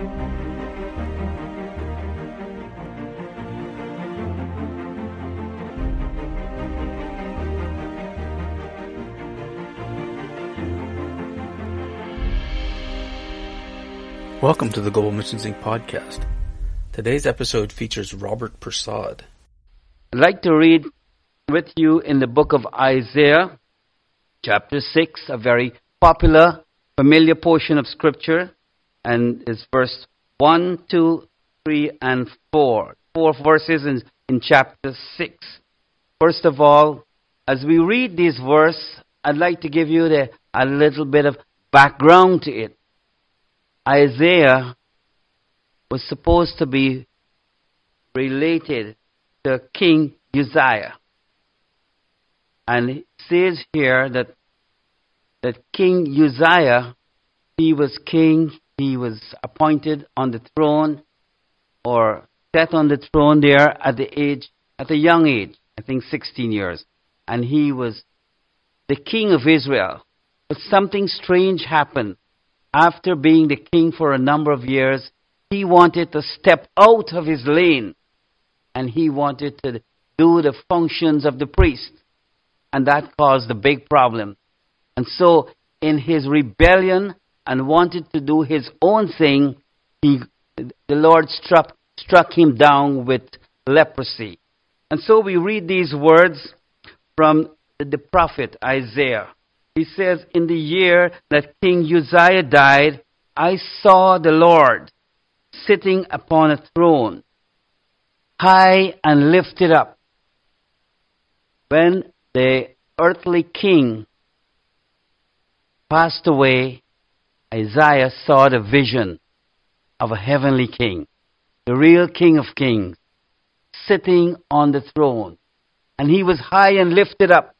Welcome to the Global Missions Inc. podcast. Today's episode features Robert Persaud. I'd like to read with you in the book of Isaiah, chapter 6, a very popular, familiar portion of Scripture, and it's verse 1, 2, 3, and 4. Four verses in, in chapter 6. First of all, as we read this verse, I'd like to give you the, a little bit of background to it. Isaiah was supposed to be related to King Uzziah. And it says here that that King Uzziah, he was king, he was appointed on the throne or set on the throne there at the age at a young age, I think 16 years. And he was the king of Israel. But something strange happened after being the king for a number of years, he wanted to step out of his lane and he wanted to do the functions of the priest. And that caused a big problem. And so, in his rebellion and wanted to do his own thing, he, the Lord struck, struck him down with leprosy. And so we read these words from the prophet Isaiah. He says, In the year that King Uzziah died, I saw the Lord sitting upon a throne, high and lifted up. When the earthly king passed away, Isaiah saw the vision of a heavenly king, the real king of kings, sitting on the throne. And he was high and lifted up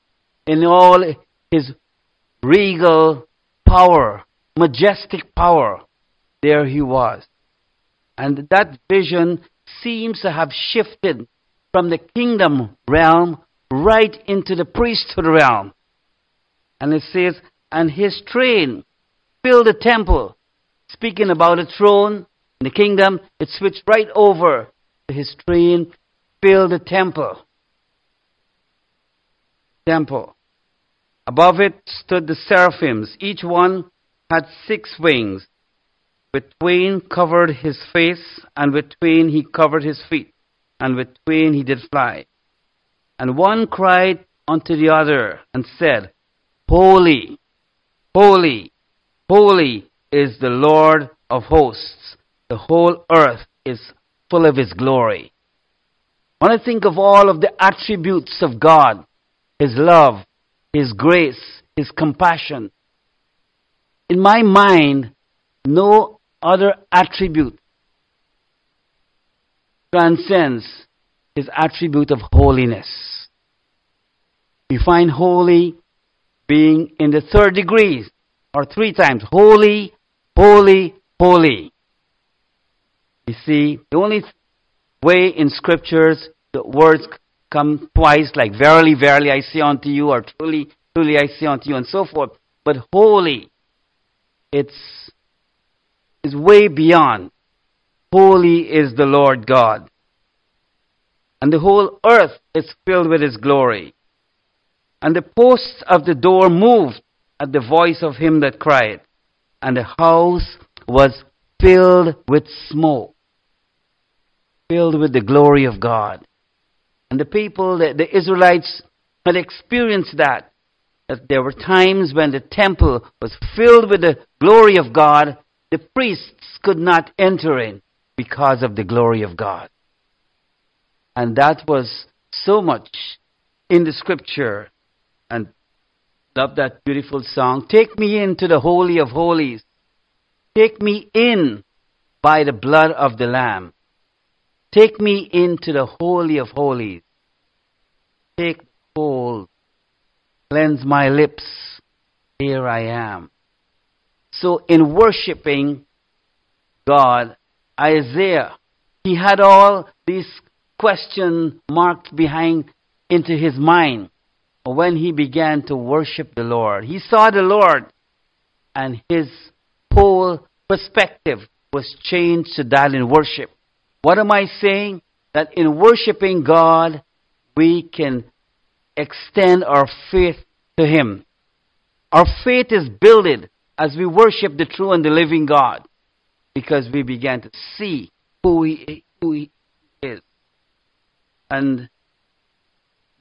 in all his regal power, majestic power. There he was. And that vision seems to have shifted from the kingdom realm right into the priesthood realm. And it says, and his train filled a temple. Speaking about a throne in the kingdom, it switched right over to his train build a temple. Temple. Above it stood the seraphims. Each one had six wings. With twain covered his face, and with twain he covered his feet, and with twain he did fly. And one cried unto the other, and said, Holy, holy, holy is the Lord of hosts. The whole earth is full of his glory. When I think of all of the attributes of God, his love, his grace, His compassion. In my mind, no other attribute transcends His attribute of holiness. We find holy being in the third degree, or three times. Holy, holy, holy. You see, the only way in scriptures the words come twice, like verily, verily I say unto you, or truly, truly I say unto you, and so forth. But holy, it's is way beyond. Holy is the Lord God. And the whole earth is filled with his glory. And the posts of the door moved at the voice of him that cried, and the house was filled with smoke, filled with the glory of God. And the people, the, the Israelites, had experienced that. That there were times when the temple was filled with the glory of God, the priests could not enter in because of the glory of God. And that was so much in the scripture. And love that beautiful song. Take me into the Holy of Holies. Take me in by the blood of the Lamb. Take me into the Holy of Holies. Take hold. Cleanse my lips. Here I am. So, in worshiping God, Isaiah, he had all these question marks behind into his mind when he began to worship the Lord. He saw the Lord and his whole perspective was changed to that in worship. What am I saying? That in worshiping God, we can extend our faith to Him. Our faith is builded as we worship the true and the living God because we began to see who He, who he is. And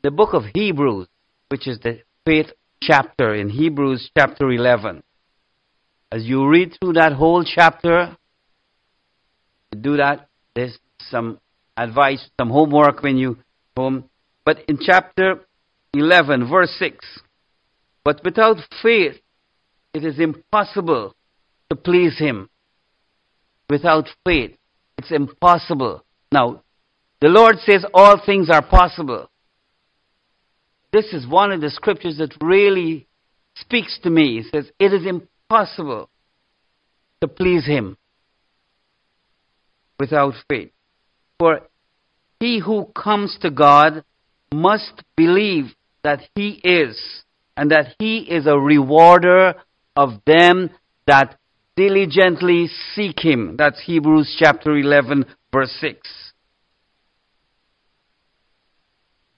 the book of Hebrews, which is the faith chapter in Hebrews chapter 11, as you read through that whole chapter, do that, there's some advice, some homework when you home. But in chapter 11, verse 6, but without faith, it is impossible to please Him. Without faith, it's impossible. Now, the Lord says all things are possible. This is one of the scriptures that really speaks to me. It says, It is impossible to please Him without faith. For he who comes to God must believe that He is, and that He is a rewarder of them that diligently seek Him. That's Hebrews chapter 11, verse 6.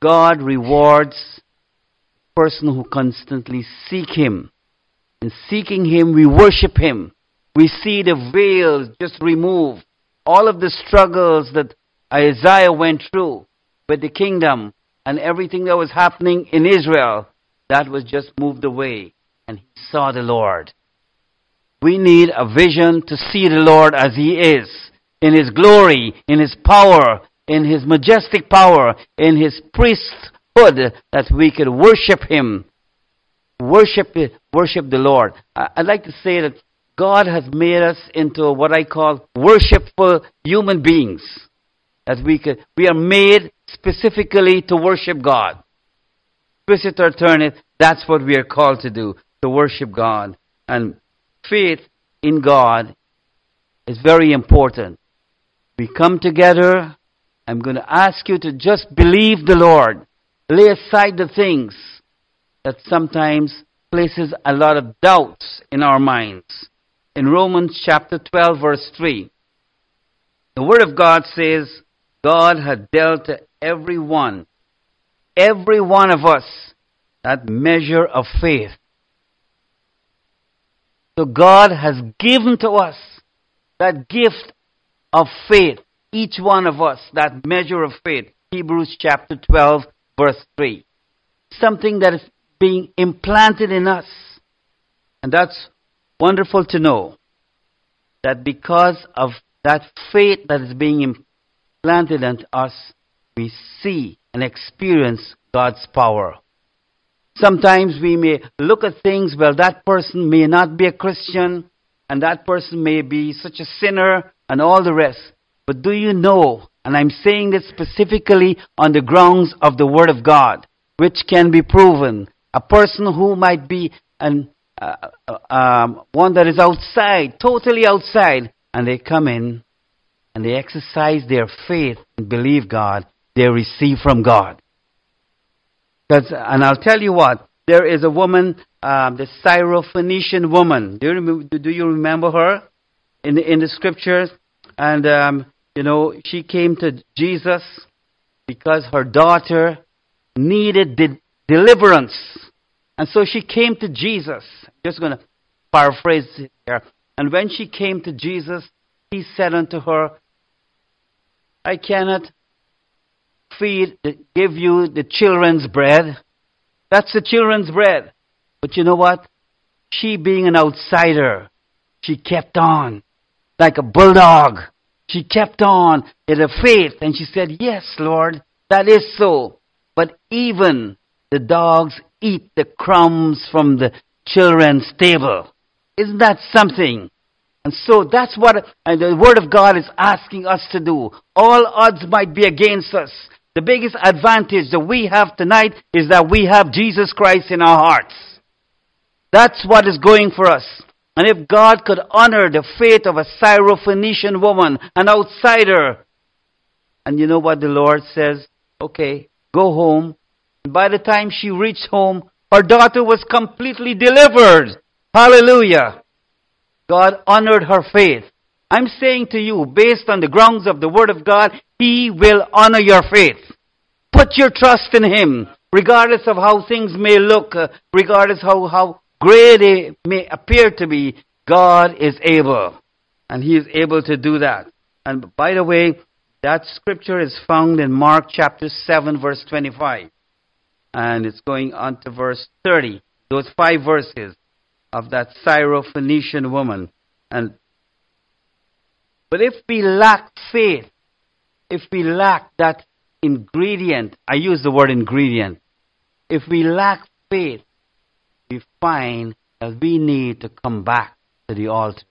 God rewards the person who constantly seek Him. In seeking Him, we worship Him. We see the veils just removed. All of the struggles that Isaiah went through with the kingdom and everything that was happening in Israel, that was just moved away. And he saw the Lord. We need a vision to see the Lord as He is, in His glory, in His power, in His majestic power, in His priesthood, that we could worship Him. Worship, worship the Lord. I'd like to say that God has made us into what I call worshipful human beings. That we could, we are made specifically to worship God. Twist it or turn it, that's what we are called to do, to worship God. And faith in God is very important. We come together. I'm going to ask you to just believe the Lord. Lay aside the things that sometimes places a lot of doubts in our minds. In Romans chapter 12 verse 3, the Word of God says, God had dealt to every one, every one of us, that measure of faith. So God has given to us that gift of faith, each one of us, that measure of faith. Hebrews chapter 12, verse 3. Something that is being implanted in us. And that's wonderful to know that because of that faith that is being implanted in us, we see and experience God's power. Sometimes we may look at things, well, that person may not be a Christian, and that person may be such a sinner, and all the rest. But do you know, and I'm saying this specifically on the grounds of the Word of God, which can be proven, a person who might be an, uh, uh um, one that is outside, totally outside, and they come in and they exercise their faith and believe God, they receive from God. Because, and I'll tell you what, there is a woman, um, the Syrophoenician woman. Do you, do you remember her in the, in the scriptures? And, um, you know, she came to Jesus because her daughter needed de- deliverance. And so she came to Jesus. Just going to paraphrase here. And when she came to Jesus, he said unto her, I cannot feed, give you the children's bread. That's the children's bread. But you know what? She being an outsider, she kept on like a bulldog. She kept on in her faith and she said, Yes, Lord, that is so. But even the dogs eat the crumbs from the children's table. Isn't that something? And so that's what uh, the Word of God is asking us to do. All odds might be against us. The biggest advantage that we have tonight is that we have Jesus Christ in our hearts. That's what is going for us. And if God could honor the faith of a Syrophoenician woman, an outsider, and you know what the Lord says? Okay, go home. And by the time she reached home, her daughter was completely delivered. Hallelujah. God honored her faith. I'm saying to you, based on the grounds of the Word of God, He will honor your faith. Put your trust in Him, regardless of how things may look, uh, regardless how, how great they may appear to be. God is able. And He is able to do that. And by the way, that scripture is found in Mark chapter 7 verse 25. And it's going on to verse 30. Those five verses of that Syrophoenician woman. And but if we lack faith, if we lack that ingredient, I use the word ingredient. If we lack faith, we find that we need to come back to the altar.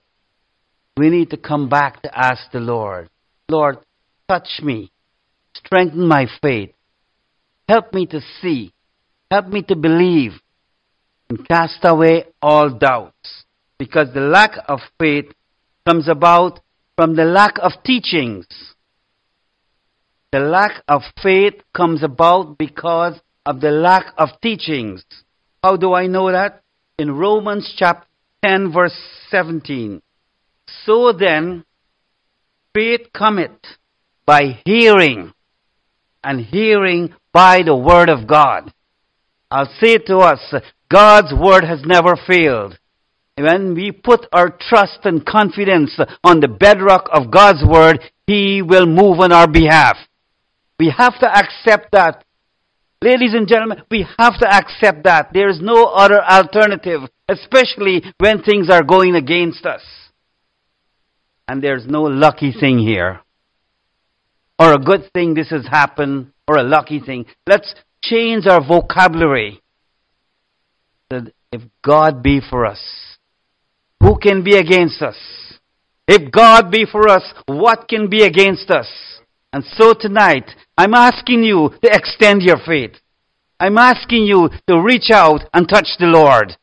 We need to come back to ask the Lord, Lord, touch me, strengthen my faith, help me to see, help me to believe, and cast away all doubts. Because the lack of faith comes about from the lack of teachings. The lack of faith comes about because of the lack of teachings. How do I know that? In Romans chapter 10 verse 17. So then, faith cometh by hearing, and hearing by the word of God. I'll say to us, God's word has never failed. When we put our trust and confidence on the bedrock of God's word, He will move on our behalf. We have to accept that. Ladies and gentlemen, we have to accept that. There is no other alternative, especially when things are going against us. And there's no lucky thing here. Or a good thing this has happened, or a lucky thing. Let's change our vocabulary. That if God be for us, who can be against us? If God be for us, what can be against us? And so tonight, I'm asking you to extend your faith. I'm asking you to reach out and touch the Lord.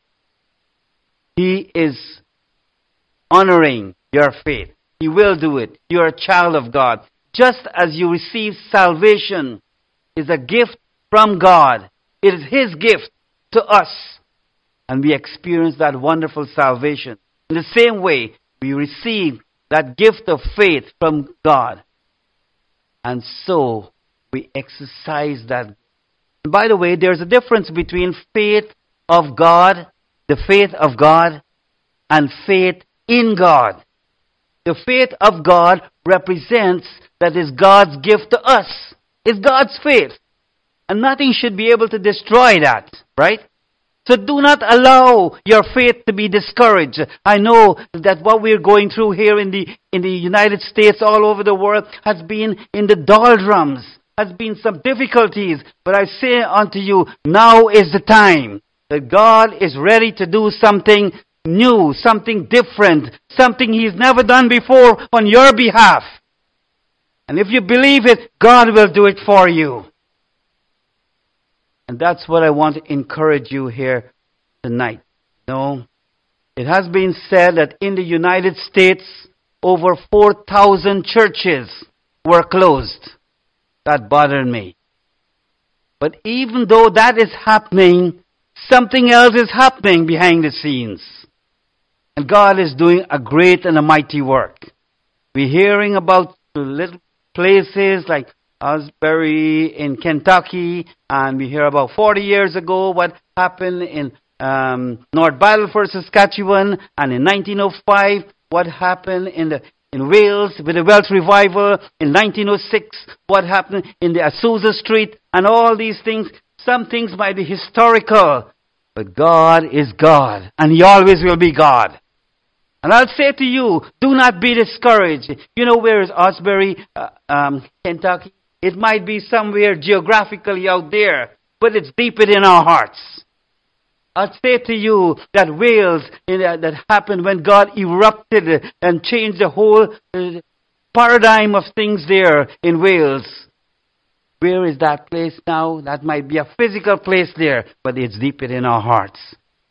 He is honoring your faith. He will do it. You're a child of God. Just as you receive salvation is a gift from God. It is His gift to us. And we experience that wonderful salvation. In the same way, we receive that gift of faith from God. And so we exercise that. By the way, there's a difference between faith of God, the faith of God, and faith in God. The faith of God represents that is God's gift to us. It's God's faith. And nothing should be able to destroy that, right? So do not allow your faith to be discouraged. I know that what we're going through here in the, in the United States, all over the world, has been in the doldrums, has been some difficulties. But I say unto you, now is the time that God is ready to do something new, something different, something He's never done before on your behalf. And if you believe it, God will do it for you. And that's what I want to encourage you here tonight. No. It has been said that in the United States, over 4,000 churches were closed. That bothered me. But even though that is happening, something else is happening behind the scenes. And God is doing a great and a mighty work. We're hearing about little places like Asbury in Kentucky, and we hear about 40 years ago what happened in um, North Battleford, Saskatchewan, and in 1905 what happened in the in Wales with the Welsh revival, in 1906 what happened in the Azusa Street, and all these things. Some things might be historical, but God is God, and He always will be God. And I'll say to you, do not be discouraged. You know where is Asbury, uh, um, Kentucky? It might be somewhere geographically out there, but it's deep within our hearts. I'll say to you that Wales, uh, that happened when God erupted and changed the whole uh, paradigm of things there in Wales. Where is that place now? That might be a physical place there, but it's deep within our hearts.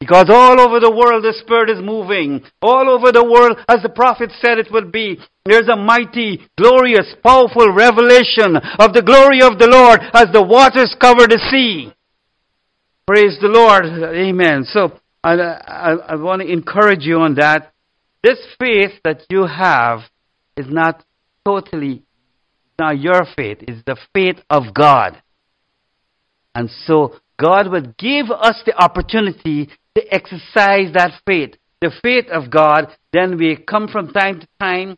Because all over the world the Spirit is moving. All over the world, as the prophet said it would be. There's a mighty, glorious, powerful revelation of the glory of the Lord as the waters cover the sea. Praise the Lord. Amen. So, I, I, I want to encourage you on that. This faith that you have is not totally not your faith, it's the faith of God. And so God will give us the opportunity to exercise that faith, the faith of God. Then we come from time to time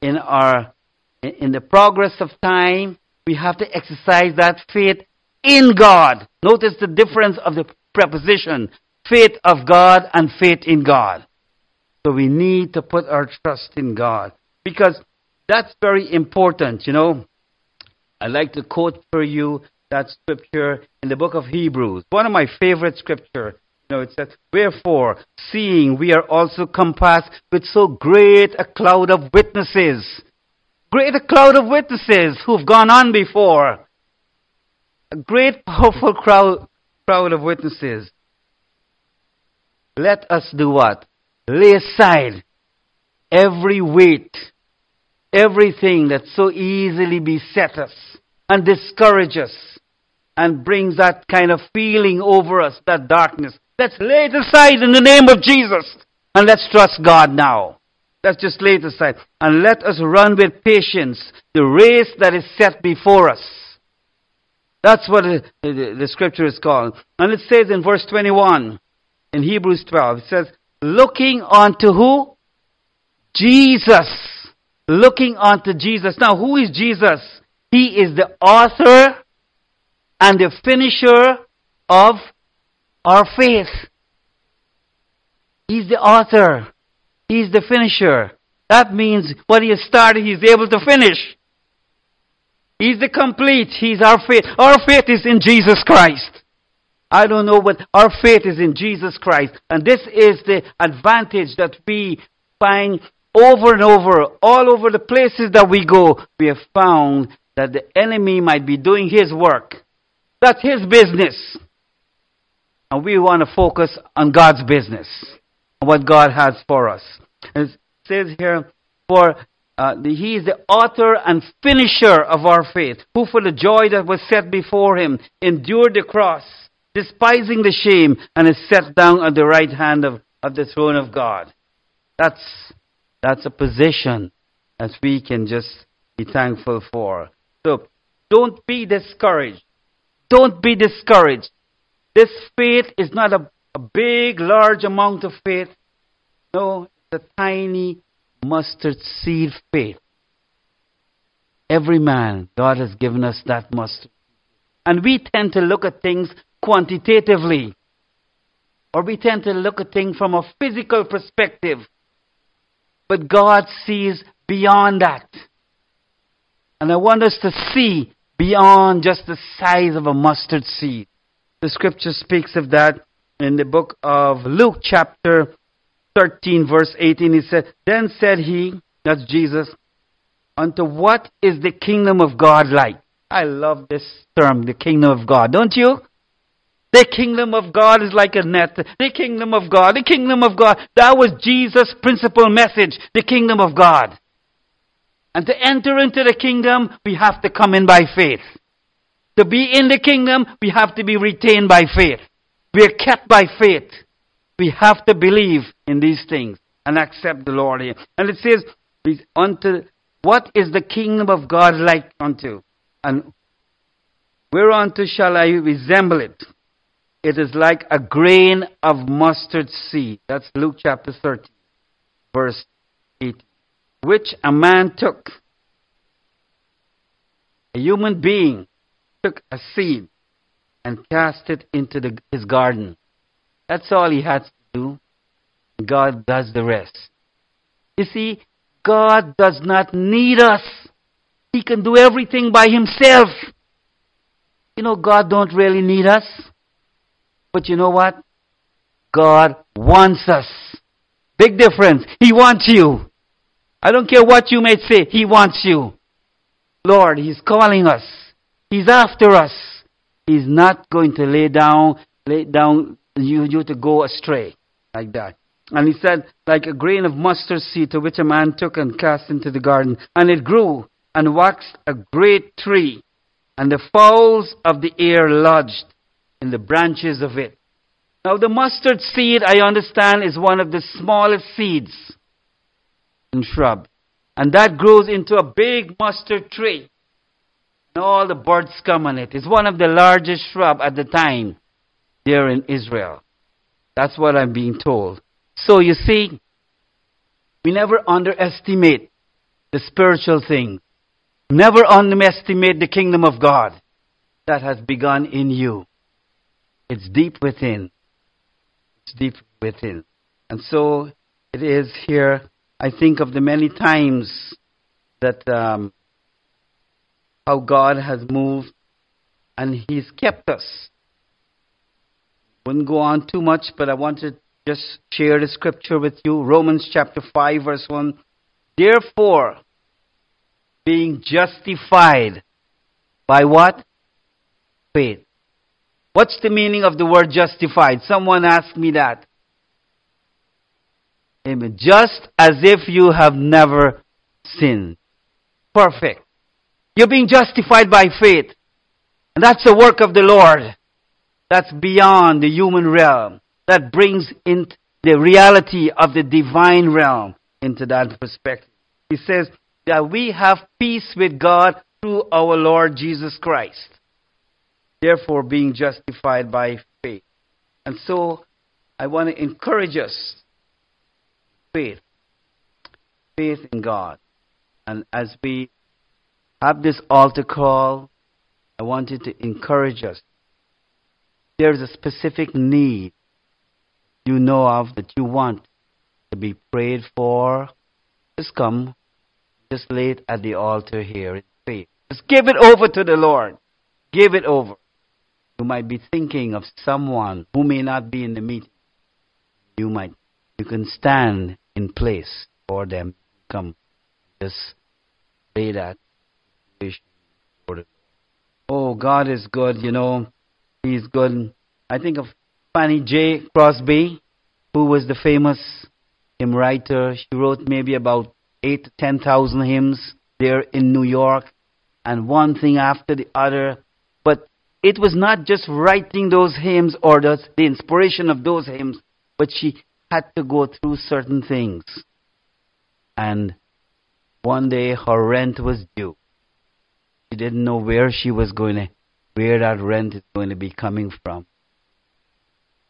in our in the progress of time, we have to exercise that faith in God. Notice the difference of the preposition faith of God and faith in God. So we need to put our trust in God because that's very important, you know. I'd like to quote for you that scripture in the book of Hebrews. One of my favorite scripture. Know, it says, Wherefore, seeing we are also compassed with so great a cloud of witnesses. Great a cloud of witnesses who've gone on before. A great powerful crowd, crowd of witnesses. Let us do what? Lay aside every weight, everything that so easily beset us and discourages us and brings that kind of feeling over us, that darkness. Let's lay it aside in the name of Jesus and let's trust God now. Let's just lay it aside and let us run with patience the race that is set before us. That's what the, the, the scripture is called. And it says in verse 21 in Hebrews 12, it says, looking unto who? Jesus. Looking unto Jesus. Now, who is Jesus? He is the author and the finisher of our faith. He's the author. He's the finisher. That means what he has started, he's able to finish. He's the complete. He's our faith. Our faith is in Jesus Christ. I don't know what our faith is in Jesus Christ. And this is the advantage that we find over and over, all over the places that we go. We have found that the enemy might be doing his work. That's his business. And we want to focus on God's business, what God has for us. It says here, for uh, he is the author and finisher of our faith, who for the joy that was set before him endured the cross, despising the shame, and is set down at the right hand of, of the throne of God. That's, that's a position that we can just be thankful for. So don't be discouraged. Don't be discouraged. This faith is not a, a big, large amount of faith. No, it's a tiny mustard seed faith. Every man, God has given us that mustard. And we tend to look at things quantitatively. Or we tend to look at things from a physical perspective. But God sees beyond that. And I want us to see beyond just the size of a mustard seed. The scripture speaks of that in the book of Luke, chapter 13, verse 18. He said, Then said he, that's Jesus, unto what is the kingdom of God like? I love this term, the kingdom of God, don't you? The kingdom of God is like a net. The kingdom of God, the kingdom of God. That was Jesus' principal message, the kingdom of God. And to enter into the kingdom, we have to come in by faith. To be in the kingdom, we have to be retained by faith. We are kept by faith. We have to believe in these things and accept the Lord. here. And it says, unto what is the kingdom of God like unto? And whereunto shall I resemble it? It is like a grain of mustard seed. That's Luke chapter 13, verse 8 which a man took. A human being took a seed and cast it into the, his garden. That's all he had to do. God does the rest. You see, God does not need us. He can do everything by himself. You know, God don't really need us. But you know what? God wants us. Big difference. He wants you. I don't care what you may say, He wants you. Lord, He's calling us. He's after us. He's not going to lay down, lay down you, you to go astray like that. And he said, like a grain of mustard seed to which a man took and cast into the garden. And it grew and waxed a great tree. And the fowls of the air lodged in the branches of it. Now the mustard seed, I understand, is one of the smallest seeds and shrub. And that grows into a big mustard tree. All the birds come on it. It's one of the largest shrub at the time there in Israel. That's what I'm being told. So you see, we never underestimate the spiritual thing. Never underestimate the kingdom of God that has begun in you. It's deep within. It's deep within. And so it is here. I think of the many times that um, how God has moved and He's kept us. Wouldn't go on too much, but I want to just share the scripture with you. Romans chapter 5, verse 1. Therefore, being justified by what? Faith. What's the meaning of the word justified? Someone asked me that. Amen. Just as if you have never sinned. Perfect. You're being justified by faith. And that's the work of the Lord. That's beyond the human realm. That brings in the reality of the divine realm into that perspective. He says that we have peace with God through our Lord Jesus Christ. Therefore, being justified by faith. And so, I want to encourage us faith. Faith in God. And as we have this altar call, I wanted to encourage us. There's a specific need you know of that you want to be prayed for. Just come, just lay it at the altar here in faith. Just give it over to the Lord. Give it over. You might be thinking of someone who may not be in the meeting. You might, you can stand in place for them. Come, just lay that Oh, God is good, you know. He's good. I think of Fanny J. Crosby, who was the famous hymn writer. She wrote maybe about eight ten thousand hymns there in New York, and one thing after the other. But it was not just writing those hymns or the, the inspiration of those hymns, but she had to go through certain things. And one day her rent was due. She didn't know where she was going to, where that rent is going to be coming from.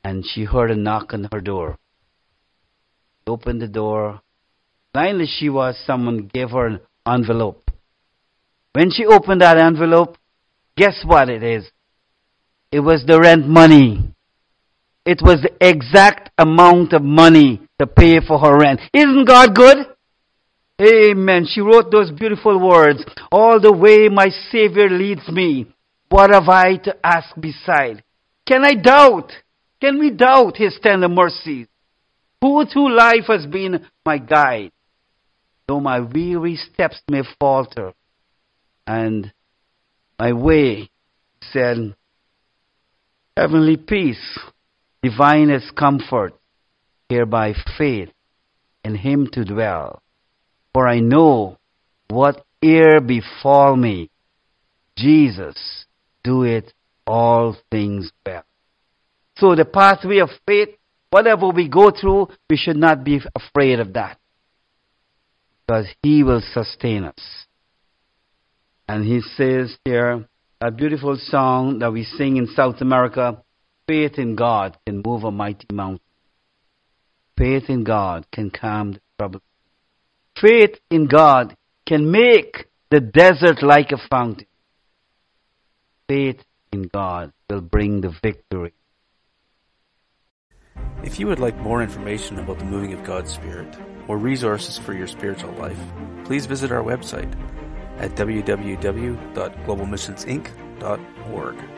And she heard a knock on her door. She opened the door. Finally, she was, someone gave her an envelope. When she opened that envelope, guess what it is? It was the rent money. It was the exact amount of money to pay for her rent. Isn't God good? Amen. She wrote those beautiful words. All the way my Savior leads me. What have I to ask beside? Can I doubt? Can we doubt His tender mercies? Who through life has been my guide? Though my weary steps may falter, and my way said, Heavenly peace, divinest comfort, here by faith in Him to dwell for I know what e'er befall me, Jesus do it all things well. So the pathway of faith, whatever we go through, we should not be afraid of that. Because He will sustain us. And He says here, a beautiful song that we sing in South America, faith in God can move a mighty mountain. Faith in God can calm the troubled Faith in God can make the desert like a fountain. Faith in God will bring the victory. If you would like more information about the moving of God's Spirit or resources for your spiritual life, please visit our website at www.globalmissionsinc.org.